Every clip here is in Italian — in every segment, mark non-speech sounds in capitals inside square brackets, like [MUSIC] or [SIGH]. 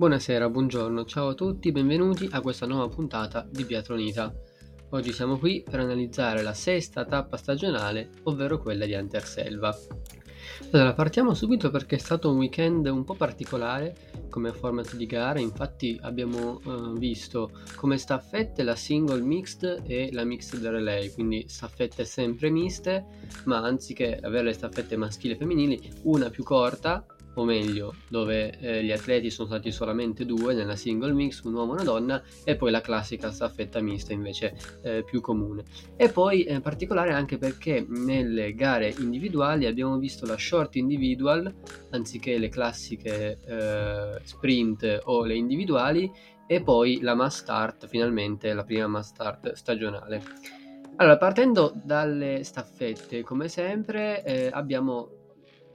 Buonasera, buongiorno, ciao a tutti, benvenuti a questa nuova puntata di Biatronita. Oggi siamo qui per analizzare la sesta tappa stagionale, ovvero quella di Anterselva. Allora, partiamo subito perché è stato un weekend un po' particolare come format di gara, infatti abbiamo uh, visto come staffette la single mixed e la mixed relay, quindi staffette sempre miste, ma anziché avere le staffette maschili e femminili, una più corta o meglio, dove eh, gli atleti sono stati solamente due nella single mix, un uomo e una donna, e poi la classica staffetta mista invece eh, più comune. E poi in particolare anche perché nelle gare individuali abbiamo visto la short individual anziché le classiche eh, sprint o le individuali e poi la mass start, finalmente la prima mass start stagionale. Allora, partendo dalle staffette, come sempre, eh, abbiamo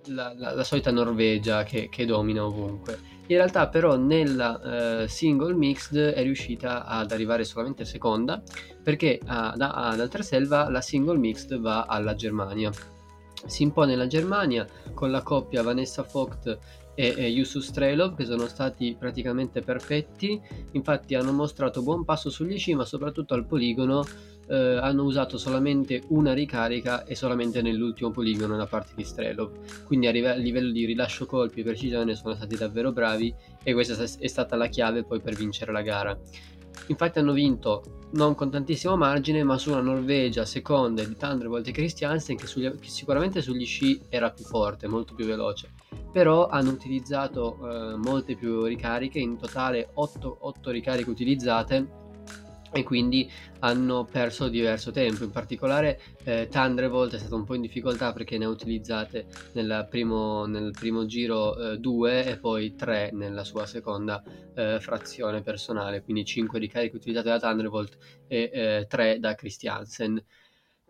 la, la, la solita Norvegia che, che, domina ovunque. In realtà però nella uh, single mixed è riuscita ad arrivare solamente seconda perché ad, ad Altraselva la single mixed va alla Germania. Si impone la Germania con la coppia Vanessa Vogt e, e Yusuf Strelov che sono stati praticamente perfetti, infatti hanno mostrato buon passo sugli sci ma soprattutto al poligono eh, hanno usato solamente una ricarica e solamente nell'ultimo poligono da parte di Strelov, quindi a, a livello di rilascio colpi e precisione sono stati davvero bravi e questa è stata la chiave poi per vincere la gara. Infatti hanno vinto non con tantissimo margine, ma su una Norvegia seconda di Thunderbolt e Christiansen che, sugli, che, sicuramente sugli sci era più forte, molto più veloce. Però hanno utilizzato eh, molte più ricariche, in totale 8, 8 ricariche utilizzate e quindi hanno perso diverso tempo. In particolare eh, Thunderbolt è stato un po' in difficoltà perché ne ha utilizzate primo, nel primo giro 2 eh, e poi 3 nella sua seconda eh, frazione personale, quindi 5 ricariche utilizzate da Thunderbolt e 3 eh, da Christiansen.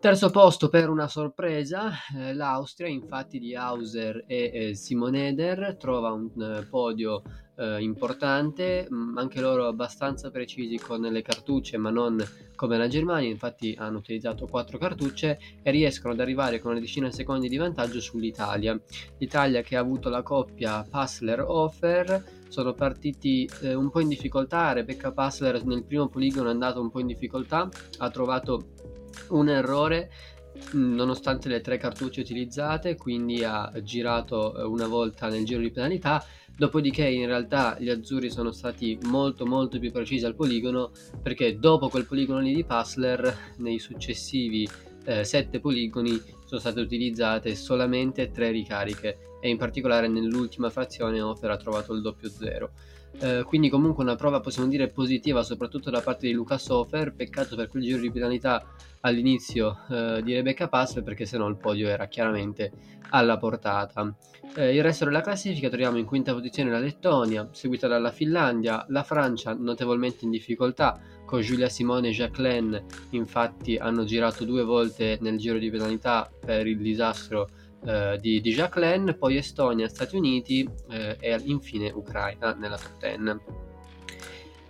Terzo posto per una sorpresa, eh, l'Austria, infatti di Hauser e eh, Simon Eder, trova un eh, podio eh, importante, mh, anche loro abbastanza precisi con le cartucce, ma non come la Germania, infatti hanno utilizzato quattro cartucce e riescono ad arrivare con una decina di secondi di vantaggio sull'Italia. L'Italia che ha avuto la coppia Passler-Offer sono partiti eh, un po' in difficoltà, Rebecca Passler nel primo poligono è andato un po' in difficoltà, ha trovato un errore nonostante le tre cartucce utilizzate, quindi ha girato eh, una volta nel giro di penalità, dopodiché in realtà gli azzurri sono stati molto molto più precisi al poligono perché dopo quel poligono lì di Passler nei successivi eh, sette poligoni sono state utilizzate solamente tre ricariche e in particolare nell'ultima frazione Offer ha trovato il doppio zero. Eh, quindi comunque una prova possiamo dire positiva soprattutto da parte di Luca Sofer peccato per quel giro di penalità all'inizio eh, di Rebecca Passler perché sennò il podio era chiaramente alla portata. Eh, il resto della classifica troviamo in quinta posizione la Lettonia seguita dalla Finlandia la Francia notevolmente in difficoltà con Giulia Simone e Jacqueline infatti hanno girato due volte nel giro di penalità per il disastro eh, di, di Jacqueline, poi Estonia, Stati Uniti eh, e infine Ucraina nella top 10.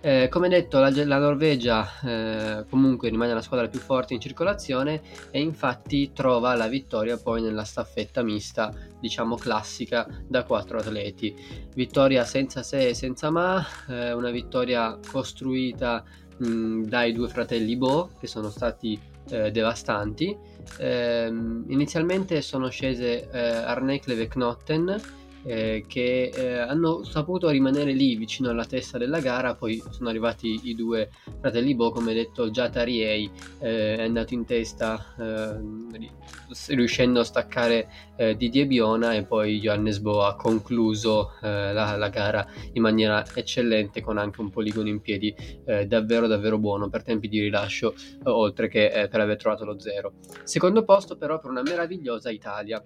Eh, come detto, la, la Norvegia eh, comunque rimane la squadra più forte in circolazione e infatti trova la vittoria poi nella staffetta mista, diciamo classica, da quattro atleti. Vittoria senza se e senza ma, eh, una vittoria costruita mh, dai due fratelli Bo, che sono stati eh, devastanti. Eh, inizialmente sono scese eh, Arneklev e Knotten eh, che eh, hanno saputo rimanere lì vicino alla testa della gara, poi sono arrivati i due fratelli Bo, come detto già Tariei eh, è andato in testa eh, riuscendo a staccare eh, Didier Biona e poi Johannes Bo ha concluso eh, la, la, gara in maniera eccellente con anche un poligono in piedi davvero davvero buono per tempi di rilascio oltre che per aver trovato lo zero. Secondo posto però per una meravigliosa Italia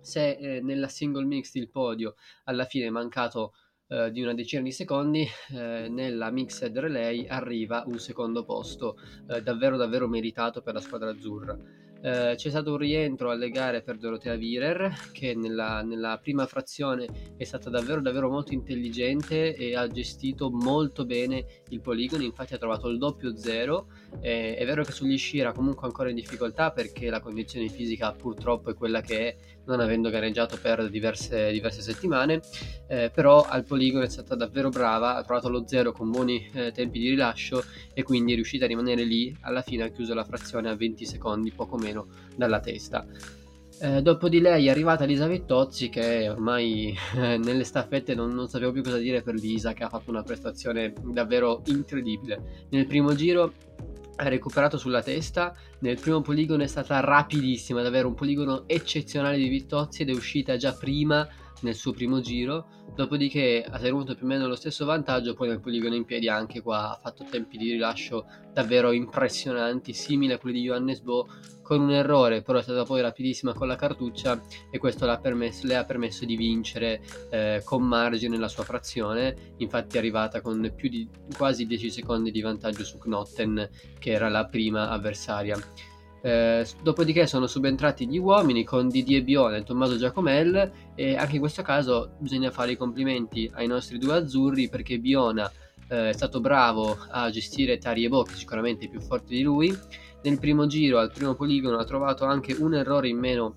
se eh, nella single mixed il podio alla fine è mancato eh, di una decina di secondi, eh, nella mixed relay arriva un secondo posto eh, davvero davvero meritato per la squadra azzurra. Eh, c'è stato un rientro alle gare per Dorotea Virer che nella, nella, prima frazione è stata davvero davvero molto intelligente e ha gestito molto bene il poligono infatti ha trovato il doppio zero eh, è vero che sugli sci era comunque ancora in difficoltà perché la condizione fisica purtroppo è quella che è non avendo gareggiato per diverse, diverse settimane, eh, però al poligono è stata davvero brava, ha trovato lo zero con buoni eh, tempi di rilascio e quindi è riuscita a rimanere lì, alla fine ha chiuso la frazione a 20 secondi, poco meno dalla testa. Eh, dopo di lei è arrivata Lisa Vittozzi che ormai eh, nelle staffette non, non, sapevo più cosa dire per Lisa che ha fatto una prestazione davvero incredibile. Nel primo giro ha recuperato sulla testa, nel primo poligono è stata rapidissima, davvero un poligono eccezionale di Vittozzi ed è uscita già prima nel suo primo giro, dopodiché ha tenuto più o meno lo stesso vantaggio, poi nel poligono in piedi anche qua ha fatto tempi di rilascio davvero impressionanti, simili a quelli di Johannes Bo, con un errore, però è stata poi rapidissima con la cartuccia e questo permesso, le ha permesso di vincere eh, con margine la sua frazione, infatti è arrivata con più di quasi 10 secondi di vantaggio su Knotten che era la prima avversaria. Eh, dopodiché sono subentrati gli uomini con Didier Bion e Tommaso Giacomel e anche in questo caso bisogna fare i complimenti ai nostri due azzurri perché Biona eh, è stato bravo a gestire Tariebo che sicuramente più forte di lui. Nel primo giro al primo poligono ha trovato anche un errore in meno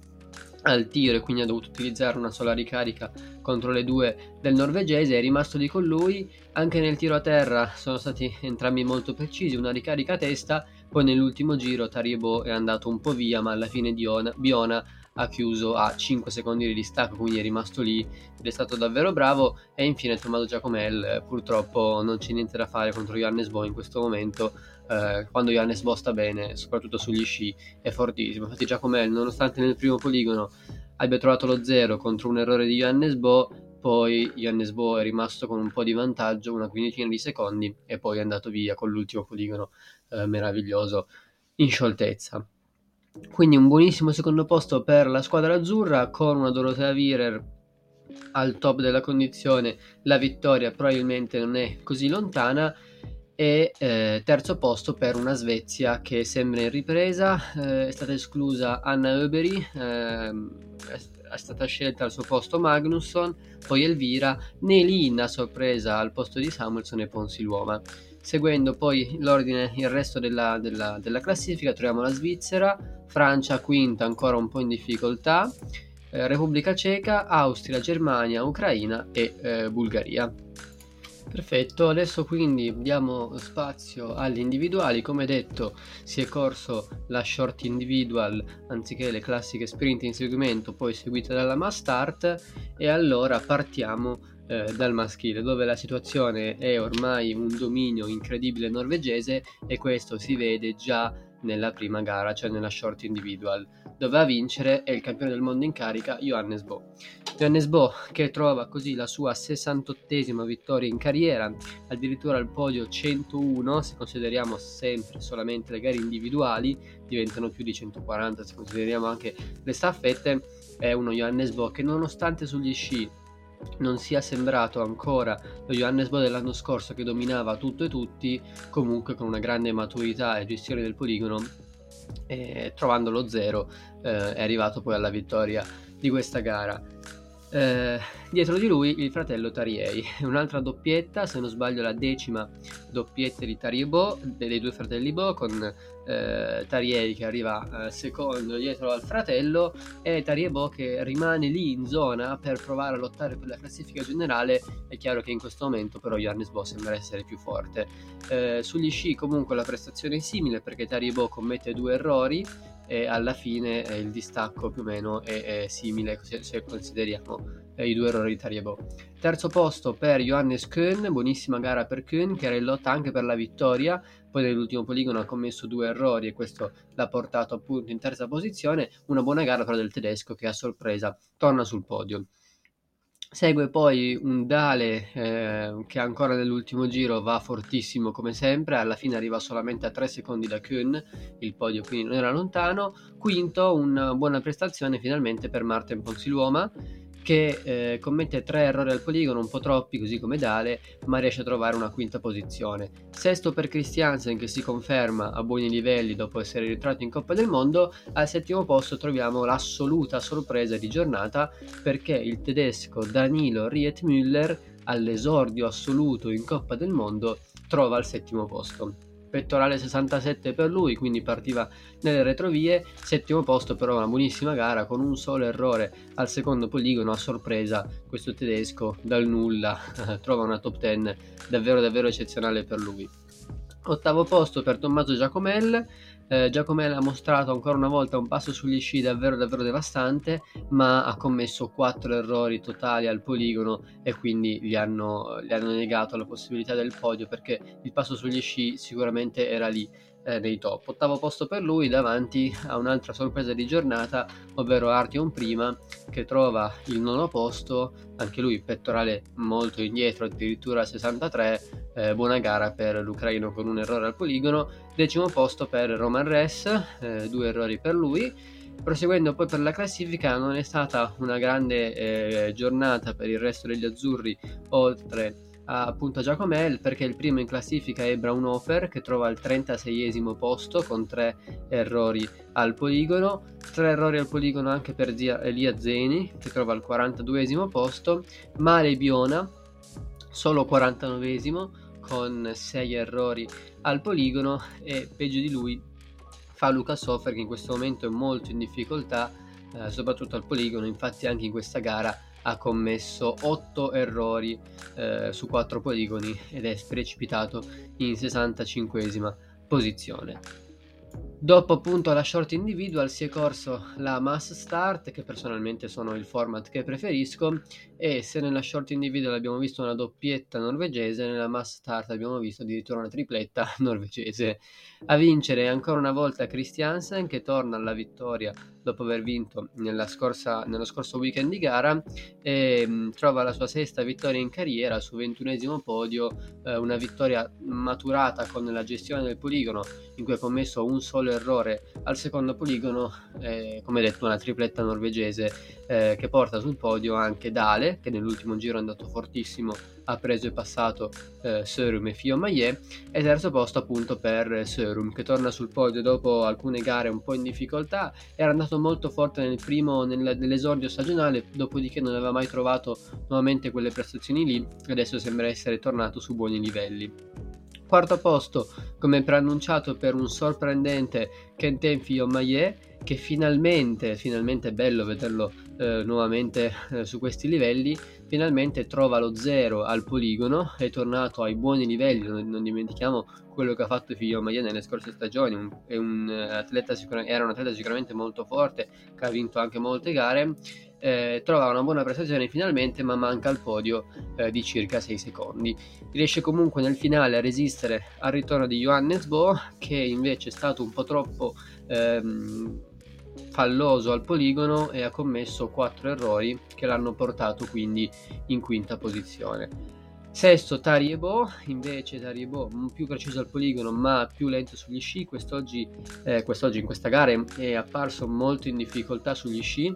al tiro e quindi ha dovuto utilizzare una sola ricarica contro le due del norvegese, è rimasto lì con lui, anche nel tiro a terra sono stati entrambi molto precisi, una ricarica a testa, poi nell'ultimo giro Tariebo è andato un po' via ma alla fine Biona, Biona ha chiuso a 5 secondi di distacco, quindi è rimasto lì ed è stato davvero bravo. E infine Tommaso Giacomel, purtroppo non c'è niente da fare contro Johannes Bo in questo momento. Eh, quando Johannes Bo sta bene, soprattutto sugli sci, è fortissimo. Infatti Giacomel, nonostante nel primo poligono abbia trovato lo zero contro un errore di Johannes Bo, poi Johannes Bo è rimasto con un po' di vantaggio, una quindicina di secondi, e poi è andato via con l'ultimo poligono eh, meraviglioso in scioltezza. Quindi un buonissimo secondo posto per la squadra azzurra con una Dorotea Virer al top della condizione. La vittoria probabilmente non è così lontana. E eh, terzo posto per una Svezia che sembra in ripresa. Eh, è stata esclusa Anna Öberi, eh, è stata scelta al suo posto Magnusson, poi Elvira, Nelin a sorpresa al posto di Samuelson e Ponsi l'uomo. Seguendo poi l'ordine, il resto della, della, della classifica, troviamo la Svizzera, Francia quinta ancora un po' in difficoltà, eh, Repubblica Ceca, Austria, Germania, Ucraina e eh, Bulgaria. Perfetto, adesso quindi diamo spazio agli individuali, come detto si è corso la short individual anziché le classiche sprint in seguimento, poi seguita dalla mass start. E allora partiamo eh, dal maschile, dove la situazione è ormai un dominio incredibile norvegese e questo si vede già nella prima gara, cioè nella short individual, dove a vincere è il campione del mondo in carica Johannes Bo. Johannes Bo che trova così la sua 68esima vittoria in carriera, addirittura al podio 101 se consideriamo sempre solamente le gare individuali, diventano più di 140 se consideriamo anche le staffette, è uno Johannes Bo che nonostante sugli sci non sia sembrato ancora lo Johannes Bo dell'anno scorso che dominava tutto e tutti, comunque con una grande maturità e gestione del poligono, e trovando lo zero eh, è arrivato poi alla vittoria di questa gara. Eh, dietro di lui il fratello Tariei, [LAUGHS] un'altra doppietta, se non sbaglio la decima doppietta di Tariebo, dei due fratelli Bo, con eh, Tariei che arriva eh, secondo dietro al fratello e Tariebo che rimane lì in zona per provare a lottare per la classifica generale. È chiaro che in questo momento però Johannes Bo sembra essere più forte. Eh, sugli sci comunque la prestazione è simile perché Tariebo commette due errori e alla fine eh, il distacco più o meno è, è simile se, se consideriamo eh, i due errori di Tariebo. Terzo posto per Johannes Kuhn, buonissima gara per Kuhn che era in lotta anche per la vittoria, poi nell'ultimo poligono ha commesso due errori e questo l'ha portato appunto in terza posizione, una buona gara però del tedesco che a sorpresa torna sul podio. Segue poi un Dale eh, che ancora nell'ultimo giro va fortissimo come sempre, alla fine arriva solamente a 3 secondi da Kuhn, il podio quindi non era lontano. Quinto, una buona prestazione finalmente per Martin Ponsiluoma che eh, commette tre errori al poligono, un po' troppi così come Dale, ma riesce a trovare una quinta posizione. Sesto per Christiansen che si conferma a buoni livelli dopo essere rientrato in Coppa del Mondo, al settimo posto troviamo l'assoluta sorpresa di giornata perché il tedesco Danilo Rietmüller all'esordio assoluto in Coppa del Mondo trova al settimo posto. Pettorale 67 per lui, quindi partiva nelle retrovie, settimo posto però una buonissima gara con un solo errore al secondo poligono a sorpresa questo tedesco dal nulla [LAUGHS] trova una top 10 davvero davvero eccezionale per lui. Ottavo posto per Tommaso Giacomel, eh, Giacomel ha mostrato ancora una volta un passo sugli sci davvero davvero devastante, ma ha commesso quattro errori totali al poligono e quindi gli hanno, gli hanno negato la possibilità del podio perché il passo sugli sci sicuramente era lì eh, nei top. Ottavo posto per lui davanti a un'altra sorpresa di giornata, ovvero Artyom Prima che trova il nono posto, anche lui pettorale molto indietro, addirittura 63, eh, buona gara per l'ucraino con un errore al poligono, decimo posto per Roman Res, eh, due errori per lui. Proseguendo poi per la classifica non è stata una grande eh, giornata per il resto degli azzurri, oltre appunto a Giacomel perché il primo in classifica è Braunhofer che trova il 36esimo posto con tre errori al poligono, tre errori al poligono anche per Elia Zeni che trova il 42esimo posto, Male Biona solo 49esimo con 6 errori al poligono e peggio di lui fa Luca Soffer che in questo momento è molto in difficoltà eh, soprattutto al poligono infatti anche in questa gara ha commesso 8 errori eh, su 4 poligoni ed è precipitato in 65esima posizione. Dopo appunto la short individual si è corso la mass start, che personalmente sono il format che preferisco, e se nella short individual abbiamo visto una doppietta norvegese, nella mass start abbiamo visto addirittura una tripletta [LAUGHS] norvegese. A vincere ancora una volta Christiansen che torna alla vittoria dopo aver vinto scorsa, nello scorso weekend di gara e mh, mm, trova la sua sesta vittoria in carriera su ventunesimo podio, eh, una vittoria maturata con la gestione del poligono in cui ha commesso un solo errore al secondo poligono, eh, come detto una tripletta norvegese eh, che porta sul podio anche Dale che nell'ultimo giro è andato fortissimo ha preso e passato eh, Sörum e Fio Maillet e terzo posto appunto per Sörum che torna sul podio dopo alcune gare un po' in difficoltà. Era andato molto forte nel primo nel, nell'esordio stagionale dopodiché non aveva mai trovato nuovamente quelle prestazioni lì adesso sembra essere tornato su buoni livelli quarto posto come preannunciato per un sorprendente Quentin Fio Maillet che finalmente, finalmente è bello vederlo eh, nuovamente eh, su questi livelli, finalmente trova lo zero al poligono, è tornato ai buoni livelli, non, non dimentichiamo quello che ha fatto Figlio Maia nelle scorse stagioni, un, un atleta era un atleta sicuramente molto forte, che ha vinto anche molte gare, eh, trova una buona prestazione finalmente ma manca al podio eh, di circa 6 secondi. Riesce comunque nel finale a resistere al ritorno di Johannes Bo che invece è stato un po' troppo ehm, falloso al poligono e ha commesso 4 errori che l'hanno portato quindi in quinta posizione. Sesto Tariebo, invece Tariebo più preciso al poligono ma più lento sugli sci, quest'oggi, eh, quest'oggi in questa gara è apparso molto in difficoltà sugli sci,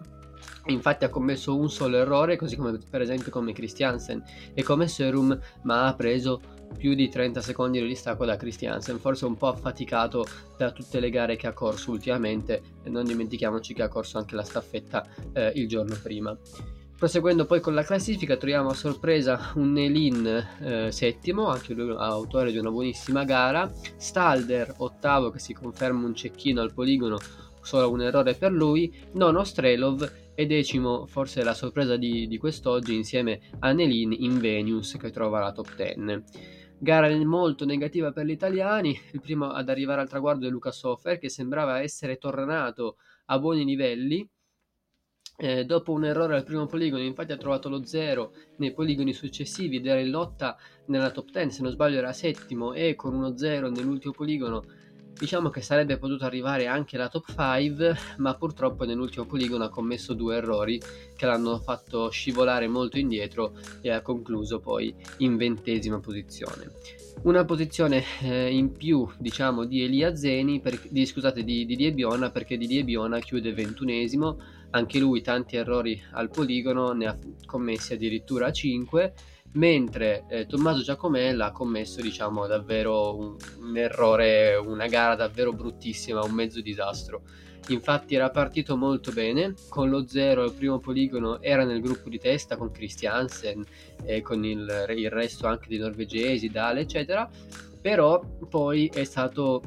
Infatti ha commesso un solo errore, così come per esempio come Christiansen. E come Serum, ma ha preso più di 30 secondi di distacco da Christiansen, forse un po' affaticato da tutte le gare che ha corso ultimamente e non dimentichiamoci che ha corso anche la staffetta eh, il giorno prima. Proseguendo poi con la classifica troviamo a sorpresa un Nelin eh, settimo, anche lui autore di una buonissima gara, Stalder ottavo che si conferma un cecchino al poligono, solo un errore per lui, nono Strelov e decimo forse la sorpresa di, di quest'oggi insieme a Nelin in Venus che trova la top 10. Gara molto negativa per gli italiani, il primo ad arrivare al traguardo è Luca Soffer che sembrava essere tornato a buoni livelli. Eh, dopo un errore al primo poligono, infatti, ha trovato lo zero nei poligoni successivi ed era in lotta nella top 10. Se non sbaglio, era settimo e con uno zero nell'ultimo poligono Diciamo che sarebbe potuto arrivare anche la top 5, ma purtroppo nell'ultimo poligono ha commesso due errori che l'hanno fatto scivolare molto indietro e ha concluso poi in ventesima posizione. Una posizione eh, in più, diciamo, di Elia Zeni, per, di, scusate, di Didier Biona, perché Didier Biona chiude ventunesimo, anche lui tanti errori al poligono, ne ha commessi addirittura 5 mentre eh, Tommaso Giacomella ha commesso diciamo davvero un, un, errore, una gara davvero bruttissima, un mezzo disastro. Infatti era partito molto bene, con lo 0 al primo poligono era nel gruppo di testa con Christiansen e con il, il resto anche dei norvegesi, Dale eccetera, però poi è stato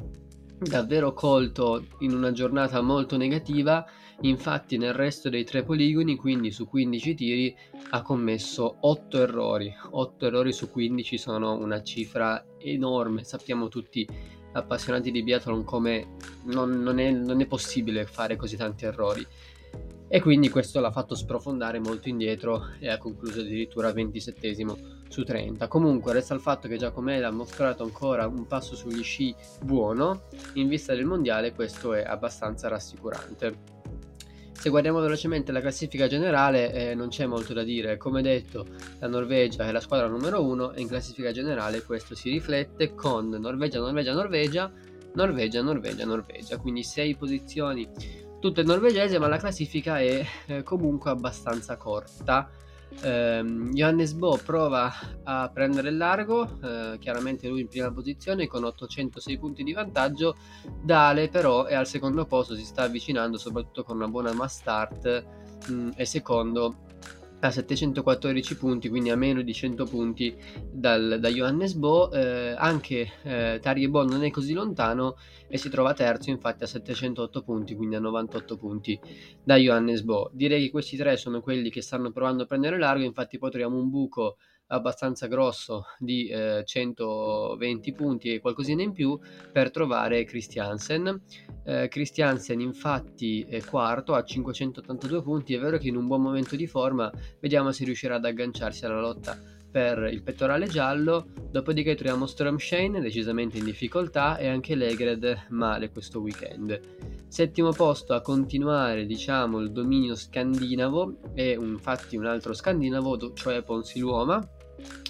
davvero colto in una giornata molto negativa, infatti nel resto dei tre poligoni, quindi su 15 tiri, ha commesso 8 errori. 8 errori su 15 sono una cifra enorme, sappiamo tutti appassionati di biathlon come non, non, è, non è possibile fare così tanti errori e quindi questo l'ha fatto sprofondare molto indietro e ha concluso addirittura 27 su 30. Comunque resta il fatto che Giacomella ha mostrato ancora un passo sugli sci buono, in vista del mondiale questo è abbastanza rassicurante. Se guardiamo velocemente la classifica generale eh, non c'è molto da dire, come detto la Norvegia è la squadra numero 1 e in classifica generale questo si riflette con Norvegia, Norvegia, Norvegia, Norvegia, Norvegia, Norvegia, quindi 6 posizioni tutte norvegesi, ma la classifica è eh, comunque abbastanza corta. Eh, Johannes Bo prova a prendere il largo, eh, chiaramente lui in prima posizione con 806 punti di vantaggio. Dale però è al secondo posto, si sta avvicinando soprattutto con una buona mass start mm, e secondo a 714 punti, quindi a meno di 100 punti dal, da Johannes Bo. Eh, anche eh, Tarje Bo non è così lontano e si trova terzo, infatti a 708 punti, quindi a 98 punti da Johannes Bo. Direi che questi tre sono quelli che stanno provando a prendere largo, infatti poi troviamo un buco abbastanza grosso di eh, 120 punti e qualcosina in più per trovare Christiansen. Eh, Christiansen infatti è quarto a 582 punti, è vero che in un buon momento di forma, vediamo se riuscirà ad agganciarsi alla lotta per il pettorale giallo, dopodiché troviamo Stormshane decisamente in difficoltà e anche Legred male questo weekend. Settimo posto a continuare diciamo il dominio scandinavo e infatti un altro scandinavo, cioè Ponsiluoma,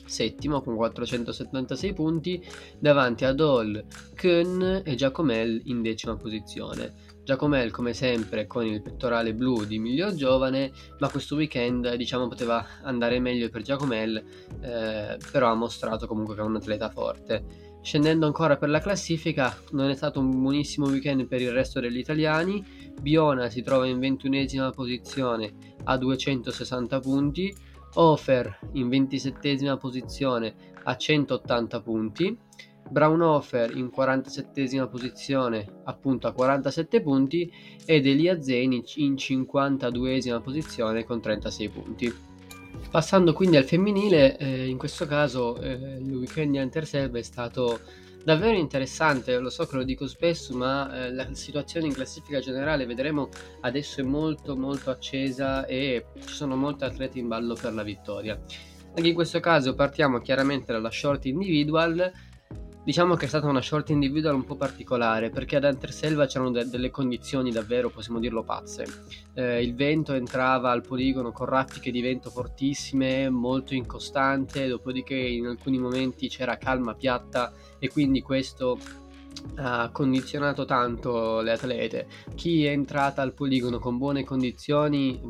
settimo con 476 punti davanti ad Hall, Kuhn e Giacomel in decima posizione. Giacomel come sempre con il pettorale blu di miglior giovane, ma questo weekend diciamo poteva andare meglio per Giacomel, eh, però ha mostrato comunque che è un atleta forte. Scendendo ancora per la classifica, non è stato un buonissimo weekend per il resto degli italiani. Biona si trova in ventunesima posizione a 260 punti, Hofer in 27 posizione a 180 punti, Braunhofer in 47 posizione appunto a 47 punti ed Elia Zenic in 52 posizione con 36 punti. Passando quindi al femminile, eh, in questo caso eh, il weekend di Anterselb è stato davvero interessante, lo so che lo dico spesso, ma eh, la situazione in classifica generale, vedremo, adesso è molto molto accesa e ci sono molti atleti in ballo per la vittoria. Anche in questo caso partiamo chiaramente dalla short individual Diciamo che è stata una short individual un po' particolare perché ad Anterselva c'erano de- delle condizioni davvero, possiamo dirlo, pazze. Eh, il vento entrava al poligono con raffiche di vento fortissime, molto incostante, dopodiché in alcuni momenti c'era calma piatta e quindi questo ha condizionato tanto le atlete. Chi è entrata al poligono con buone condizioni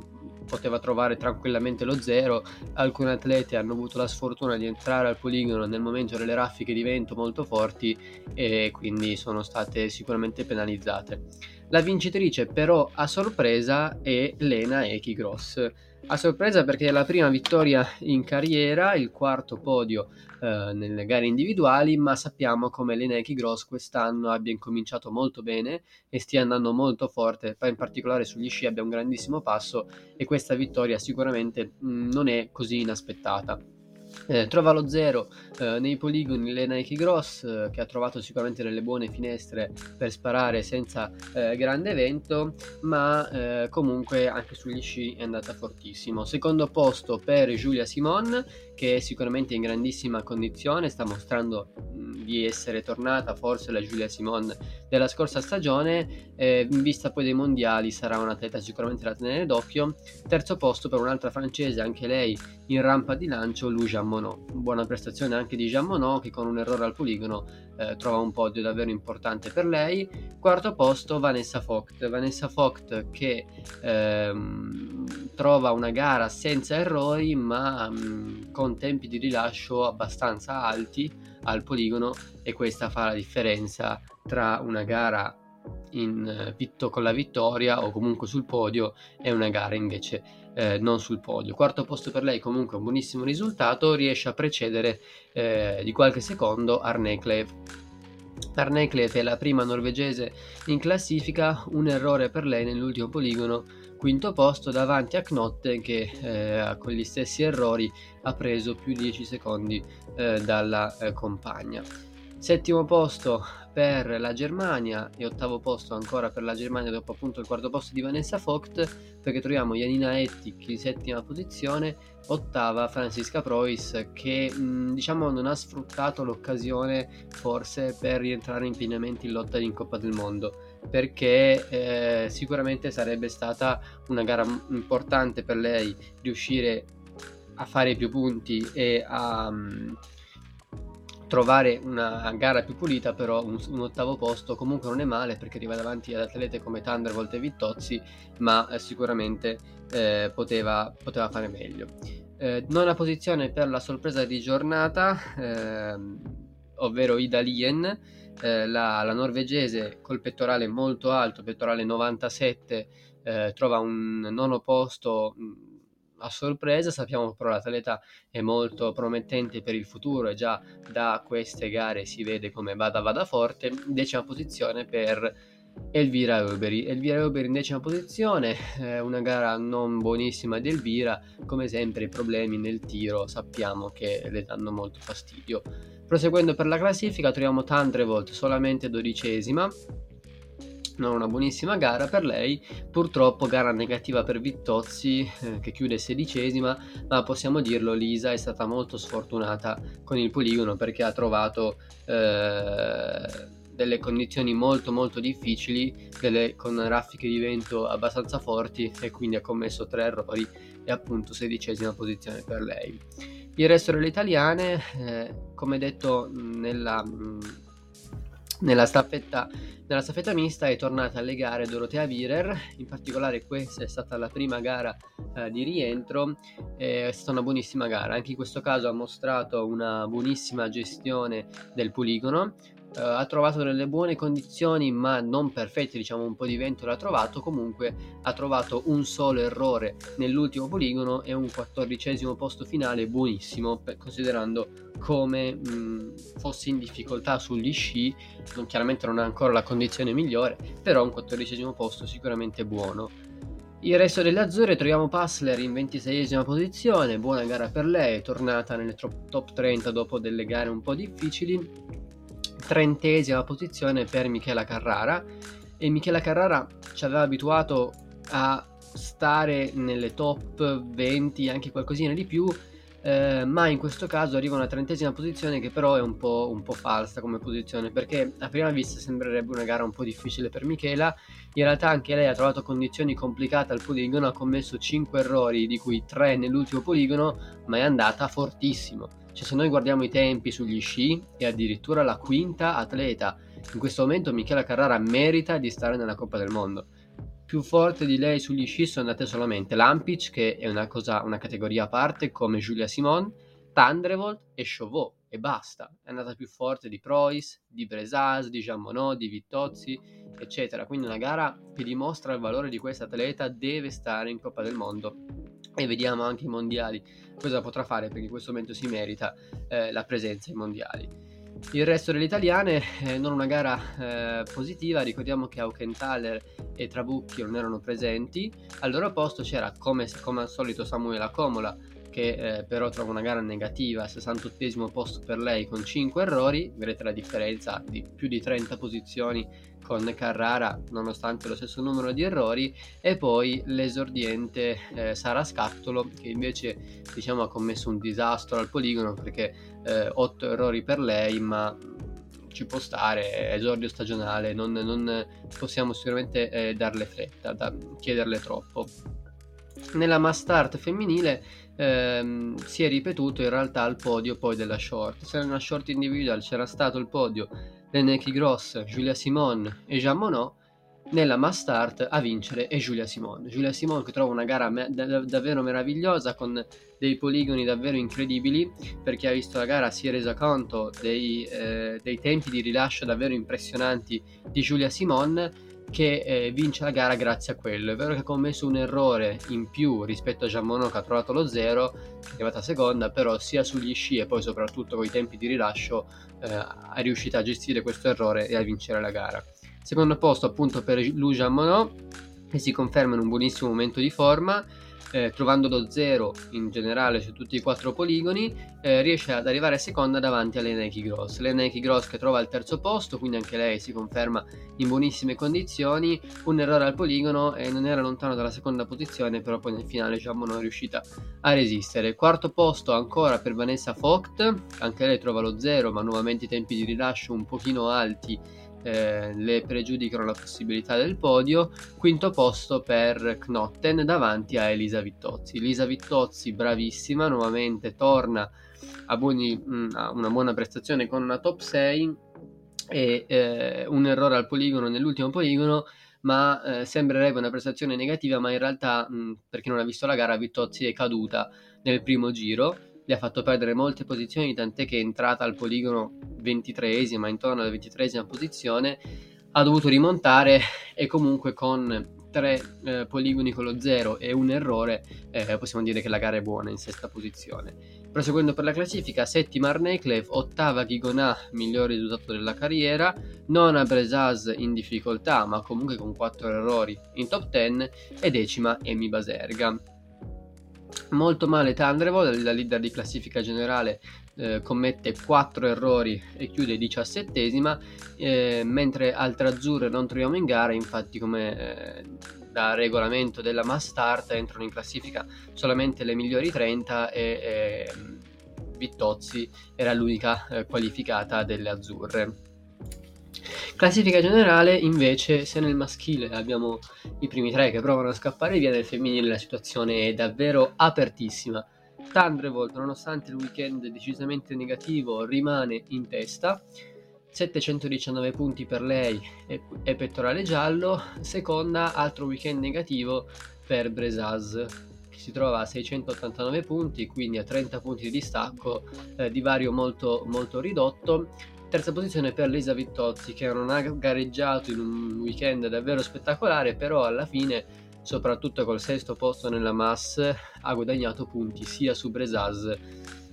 poteva trovare tranquillamente lo zero. Alcuni atleti hanno avuto la sfortuna di entrare al poligono nel momento delle raffiche di vento molto forti e quindi sono state sicuramente penalizzate. La vincitrice però a sorpresa è Lena Ekigross a sorpresa perché è la prima vittoria in carriera, il quarto podio eh, nelle gare individuali, ma sappiamo come l'Eneki Gross quest'anno abbia incominciato molto bene e stia andando molto forte, in particolare sugli sci abbia un grandissimo passo e questa vittoria sicuramente mh, mm, non è così inaspettata. Eh, trova lo zero eh, nei poligoni le Nike Gross eh, che ha trovato sicuramente delle buone finestre per sparare senza eh, grande vento ma eh, comunque anche sugli sci è andata fortissimo. Secondo posto per Giulia Simon che è sicuramente in grandissima condizione sta mostrando di essere tornata forse la Giulia Simon della scorsa stagione eh, in vista poi dei mondiali sarà un atleta sicuramente da tenere d'occhio. Terzo posto per un'altra francese anche lei in rampa di lancio Lou Jean Monod buona prestazione anche di Jean Monod che con un errore al poligono eh, trova un podio davvero importante per lei. Quarto posto Vanessa Vogt. Vanessa Vogt che ehm, trova una gara senza errori ma mh, con tempi di rilascio abbastanza alti al poligono e questa fa la differenza tra una gara in, vitto con la vittoria o comunque sul podio e una gara invece eh, non sul podio. Quarto posto per lei comunque un buonissimo risultato, riesce a precedere eh, di qualche secondo Arneklev. Arneklev è la prima norvegese in classifica, un errore per lei nell'ultimo poligono, quinto posto davanti a Knotte che eh, con gli stessi errori ha preso più di 10 secondi eh, dalla eh, compagna. Settimo posto per la Germania e ottavo posto ancora per la Germania dopo appunto il quarto posto di Vanessa Vogt perché troviamo Janina Ettic in settima posizione, ottava Francisca Preuss che mh, diciamo non ha sfruttato l'occasione forse per rientrare in pienamente in lotta in Coppa del Mondo perché eh, sicuramente sarebbe stata una gara importante per lei riuscire a fare più punti e a... Mh, trovare una gara più pulita, però un, un, ottavo posto comunque non è male perché arriva davanti ad atlete come Thunderbolt e Vittozzi, ma eh, sicuramente eh, poteva, poteva, fare meglio. Eh, nona posizione per la sorpresa di giornata, ehm, ovvero Ida Lien, eh, la, la, norvegese col pettorale molto alto, pettorale 97, eh, trova un nono posto a sorpresa, sappiamo però l'atleta è molto promettente per il futuro e già da queste gare si vede come vada vada forte, decima posizione per Elvira Euberi. Elvira Euberi in decima posizione, eh, una gara non buonissima di Elvira, come sempre i problemi nel tiro sappiamo che le danno molto fastidio. Proseguendo per la classifica troviamo Tandrevolt solamente dodicesima, non una buonissima gara per lei, purtroppo gara negativa per Vittozzi eh, che chiude sedicesima, ma possiamo dirlo Lisa è stata molto sfortunata con il poligono perché ha trovato eh, delle condizioni molto molto difficili, delle, con raffiche di vento abbastanza forti e quindi ha commesso tre errori e appunto sedicesima posizione per lei. Il resto delle italiane, eh, come detto nella... Mh, nella staffetta, nella staffetta, mista è tornata alle gare Dorotea Virer, in particolare questa è stata la prima gara eh, di rientro, è stata una buonissima gara, anche in questo caso ha mostrato una buonissima gestione del poligono, Uh, ha trovato delle buone condizioni ma non perfette, diciamo un po' di vento l'ha trovato, comunque ha trovato un solo errore nell'ultimo poligono e un quattordicesimo posto finale buonissimo, per, considerando come mh, fosse in difficoltà sugli sci, non, chiaramente non ha ancora la condizione migliore, però un quattordicesimo posto sicuramente buono. Il resto delle Azzurre troviamo Passler in 26esima posizione, buona gara per lei, è tornata nelle top 30 dopo delle gare un po' difficili trentesima posizione per Michela Carrara. E Michela Carrara ci aveva abituato a stare nelle top 20, anche qualcosina di più, eh, ma in questo caso arriva una trentesima posizione che però è un po', un po', falsa come posizione perché a prima vista sembrerebbe una gara un po' difficile per Michela. In realtà anche lei ha trovato condizioni complicate al poligono ha commesso 5 errori di cui 3 nell'ultimo poligono ma è andata fortissimo cioè, se noi guardiamo i tempi sugli sci, è addirittura la quinta atleta. In questo momento Michela Carrara merita di stare nella Coppa del Mondo. Più forte di lei sugli sci sono andate solamente Lampic, che è una, cosa, una categoria a parte, come Giulia Simon, Tandrevolt e Chauveau, e basta. È andata più forte di Preuss, di Bresas, di Jean Monod, di Vittozzi, eccetera. Quindi una gara che dimostra il valore di questa atleta deve stare in Coppa del Mondo e vediamo anche i mondiali cosa potrà fare perché in questo momento si merita eh, la presenza ai mondiali. Il resto delle italiane eh, non una gara eh, positiva, ricordiamo che Aukenthaler e Trabucchi non erano presenti, al loro posto c'era come, come al solito Samuela Comola che eh, però trova una gara negativa, 68 posto per lei con 5 errori, vedete la differenza di più di 30 posizioni con Carrara nonostante lo stesso numero di errori. E poi l'esordiente eh, Sara Scattolo che invece diciamo ha commesso un disastro al poligono perché eh, 8 errori per lei ma ci può stare, esordio stagionale, non, non possiamo sicuramente eh, darle fretta, da chiederle troppo. Nella Mastart femminile ehm, si è ripetuto in realtà il podio poi della short. Se nella short individual c'era stato il podio Leneki Gross, Julia Simon e Jean Monod, nella mass start a vincere è Giulia Simone. Giulia Simone che trova una gara me- da- davvero meravigliosa con dei poligoni davvero incredibili per chi ha visto la gara si è resa conto dei, eh, dei tempi di rilascio davvero impressionanti di Giulia Simone che eh, vince la gara grazie a quello. È vero che ha commesso un errore in più rispetto a Jean Monod che ha trovato lo zero, è arrivata seconda, però sia sugli sci e poi soprattutto con i tempi di rilascio eh, è riuscita a gestire questo errore e a vincere la gara. Secondo posto appunto per Lujan Monod che si conferma in un buonissimo momento di forma eh, trovando lo 0 in generale su tutti i quattro poligoni, eh, riesce ad arrivare seconda davanti a Lena Gross. Lena Gross che trova il terzo posto, quindi anche lei si conferma in buonissime condizioni. Un errore al poligono e non era lontano dalla seconda posizione, però poi nel finale diciamo non è riuscita a resistere. Quarto posto ancora per Vanessa Vogt, anche lei trova lo 0, ma nuovamente i tempi di rilascio un pochino alti eh, le pregiudicano la possibilità del podio. Quinto posto per Knotten davanti a Elisa Vittozzi. Elisa Vittozzi, bravissima, nuovamente torna a, buoni, mm, a una buona prestazione con una top 6 e eh, un errore al poligono nell'ultimo poligono ma eh, sembrerebbe una prestazione negativa ma in realtà mh, mm, per chi non ha visto la gara Vittozzi è caduta nel primo giro gli ha fatto perdere molte posizioni, tant'è che è entrata al poligono 23esima, intorno alla 23esima posizione, ha dovuto rimontare e comunque con tre eh, poligoni con lo 0 e un errore eh, possiamo dire che la gara è buona in sesta posizione. Proseguendo per la classifica, settima Arneklev, ottava Ghigonà, miglior risultato della carriera, nona Bresaz in difficoltà ma comunque con quattro errori in top 10 e decima Emi Baserga. Molto male Thunderbolt, la leader di classifica generale eh, commette 4 errori e chiude diciassettesima, eh, mentre altre azzurre non troviamo in gara, infatti come eh, da regolamento della Mass Start entrano in classifica solamente le migliori 30 e, e Vittozzi era l'unica eh, qualificata delle azzurre. Classifica generale, invece, se nel maschile abbiamo i primi tre che provano a scappare via, nel femminile la situazione è davvero apertissima. Thunderbolt, nonostante il weekend decisamente negativo, rimane in testa. 719 punti per lei e, e pettorale giallo. Seconda, altro weekend negativo per Bresaz, che si trova a 689 punti, quindi a 30 punti di distacco, eh, divario molto, molto ridotto. Terza posizione per Lisa Vittozzi che non ha gareggiato in un weekend davvero spettacolare, però alla fine, soprattutto col sesto posto nella mass, ha guadagnato punti sia su Bresaz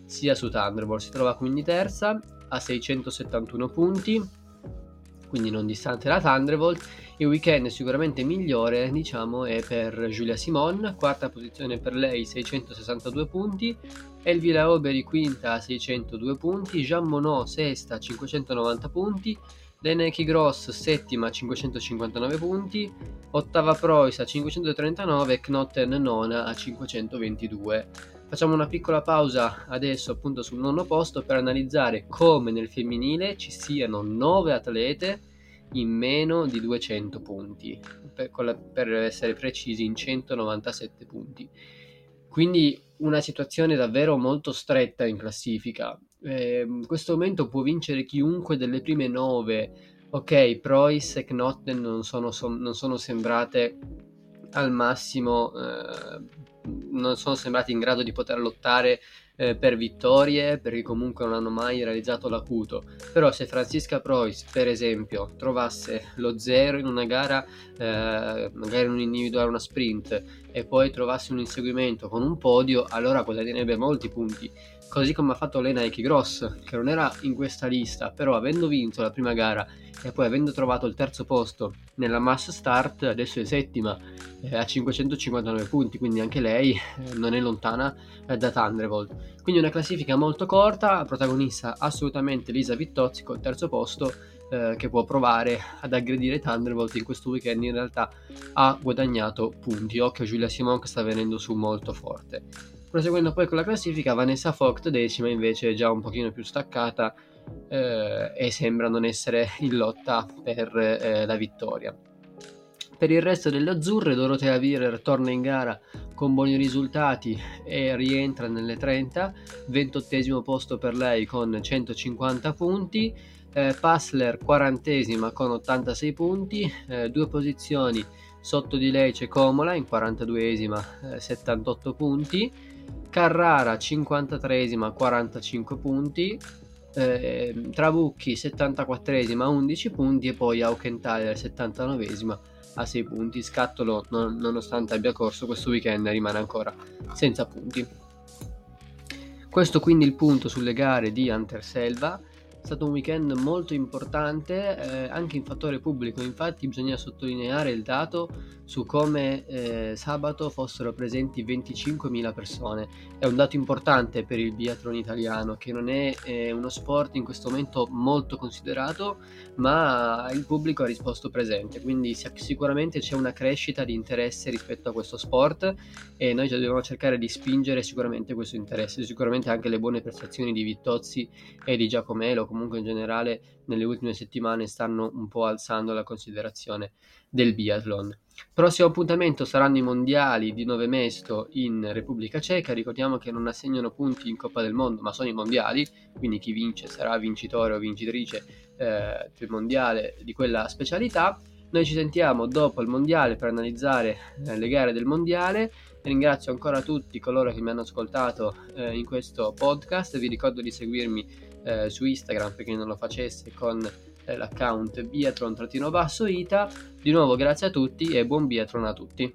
sia su Thunderbolt. Si trova quindi terza a 671 punti, quindi non distante da Thunderbolt. Il weekend sicuramente migliore, diciamo, è per Giulia Simon, quarta posizione per lei, 662 punti, Elvira Oberi quinta a 602 punti, Jean Monod sesta 590 punti, Leneki Gross settima a 559 punti, ottava Preuss a 539 e Knotten nona a 522. Facciamo una piccola pausa adesso appunto sul nono posto per analizzare come nel femminile ci siano 9 atlete in meno di 200 punti, per, per essere precisi in 197 punti. Quindi una situazione davvero molto stretta in classifica. Eh, in questo momento può vincere chiunque delle prime nove. Ok, Preuss e Knotten non sono, son, non sono sembrate al massimo, eh, non sono sembrati in grado di poter lottare eh, per vittorie perché comunque non hanno mai realizzato l'acuto. Però se Francisca Preuss per esempio trovasse lo zero in una gara eh, magari un individuale una sprint e poi trovasse un inseguimento con un podio allora guadagnerebbe molti punti. Così come ha fatto Lena Eki Gross che non era in questa lista però avendo vinto la prima gara e poi avendo trovato il terzo posto nella mass start adesso è settima eh, a 559 punti quindi anche lei eh, non è lontana eh, da Thunderbolt. Quindi una classifica molto corta protagonista assolutamente Lisa Vittozzi col terzo posto eh, che può provare ad aggredire Thunderbolt in questo weekend in realtà ha guadagnato punti. Occhio Giulia Simon che sta venendo su molto forte. Proseguendo poi con la classifica Vanessa Vogt decima invece è già un pochino più staccata eh, e sembra non essere in lotta per eh, la vittoria. Per il resto delle azzurre, Dorothea Virer torna in gara con buoni risultati e rientra nelle 30, 28 posto per lei con 150 punti. eh, Passler quarantesima con 86 punti, eh, due posizioni sotto di lei c'è Comola in 42esima eh, 78 punti, Carrara 53esima 45 punti, eh, Trabucchi 74esima 11 punti e poi Auchenthaler 79esima a 6 punti. Scattolo, non, nonostante abbia corso questo weekend, rimane ancora senza punti. Questo quindi il punto sulle gare di Anterselva. È stato un weekend molto importante eh, anche in fattore pubblico, infatti bisogna sottolineare il dato su come eh, sabato fossero presenti 25.000 persone. È un dato importante per il biathlon italiano che non è eh, uno sport in questo momento molto considerato, ma il pubblico ha risposto presente, quindi sicuramente c'è una crescita di interesse rispetto a questo sport e noi dobbiamo cercare di spingere sicuramente questo interesse, sicuramente anche le buone prestazioni di Vittozzi e di Giacomelo comunque in generale nelle ultime settimane stanno un po' alzando la considerazione del biathlon. Prossimo appuntamento saranno i mondiali di Nove Mesto in Repubblica Ceca. Ricordiamo che non assegnano punti in Coppa del Mondo, ma sono i mondiali, quindi chi vince sarà vincitore o vincitrice eh, del mondiale di quella specialità. Noi ci sentiamo dopo il mondiale per analizzare eh, le gare del mondiale. Ringrazio ancora tutti coloro che mi hanno ascoltato eh, in questo podcast. Vi ricordo di seguirmi eh, su Instagram per chi non lo facesse con eh, l'account biatron-ita. Di nuovo grazie a tutti e buon biatron a tutti.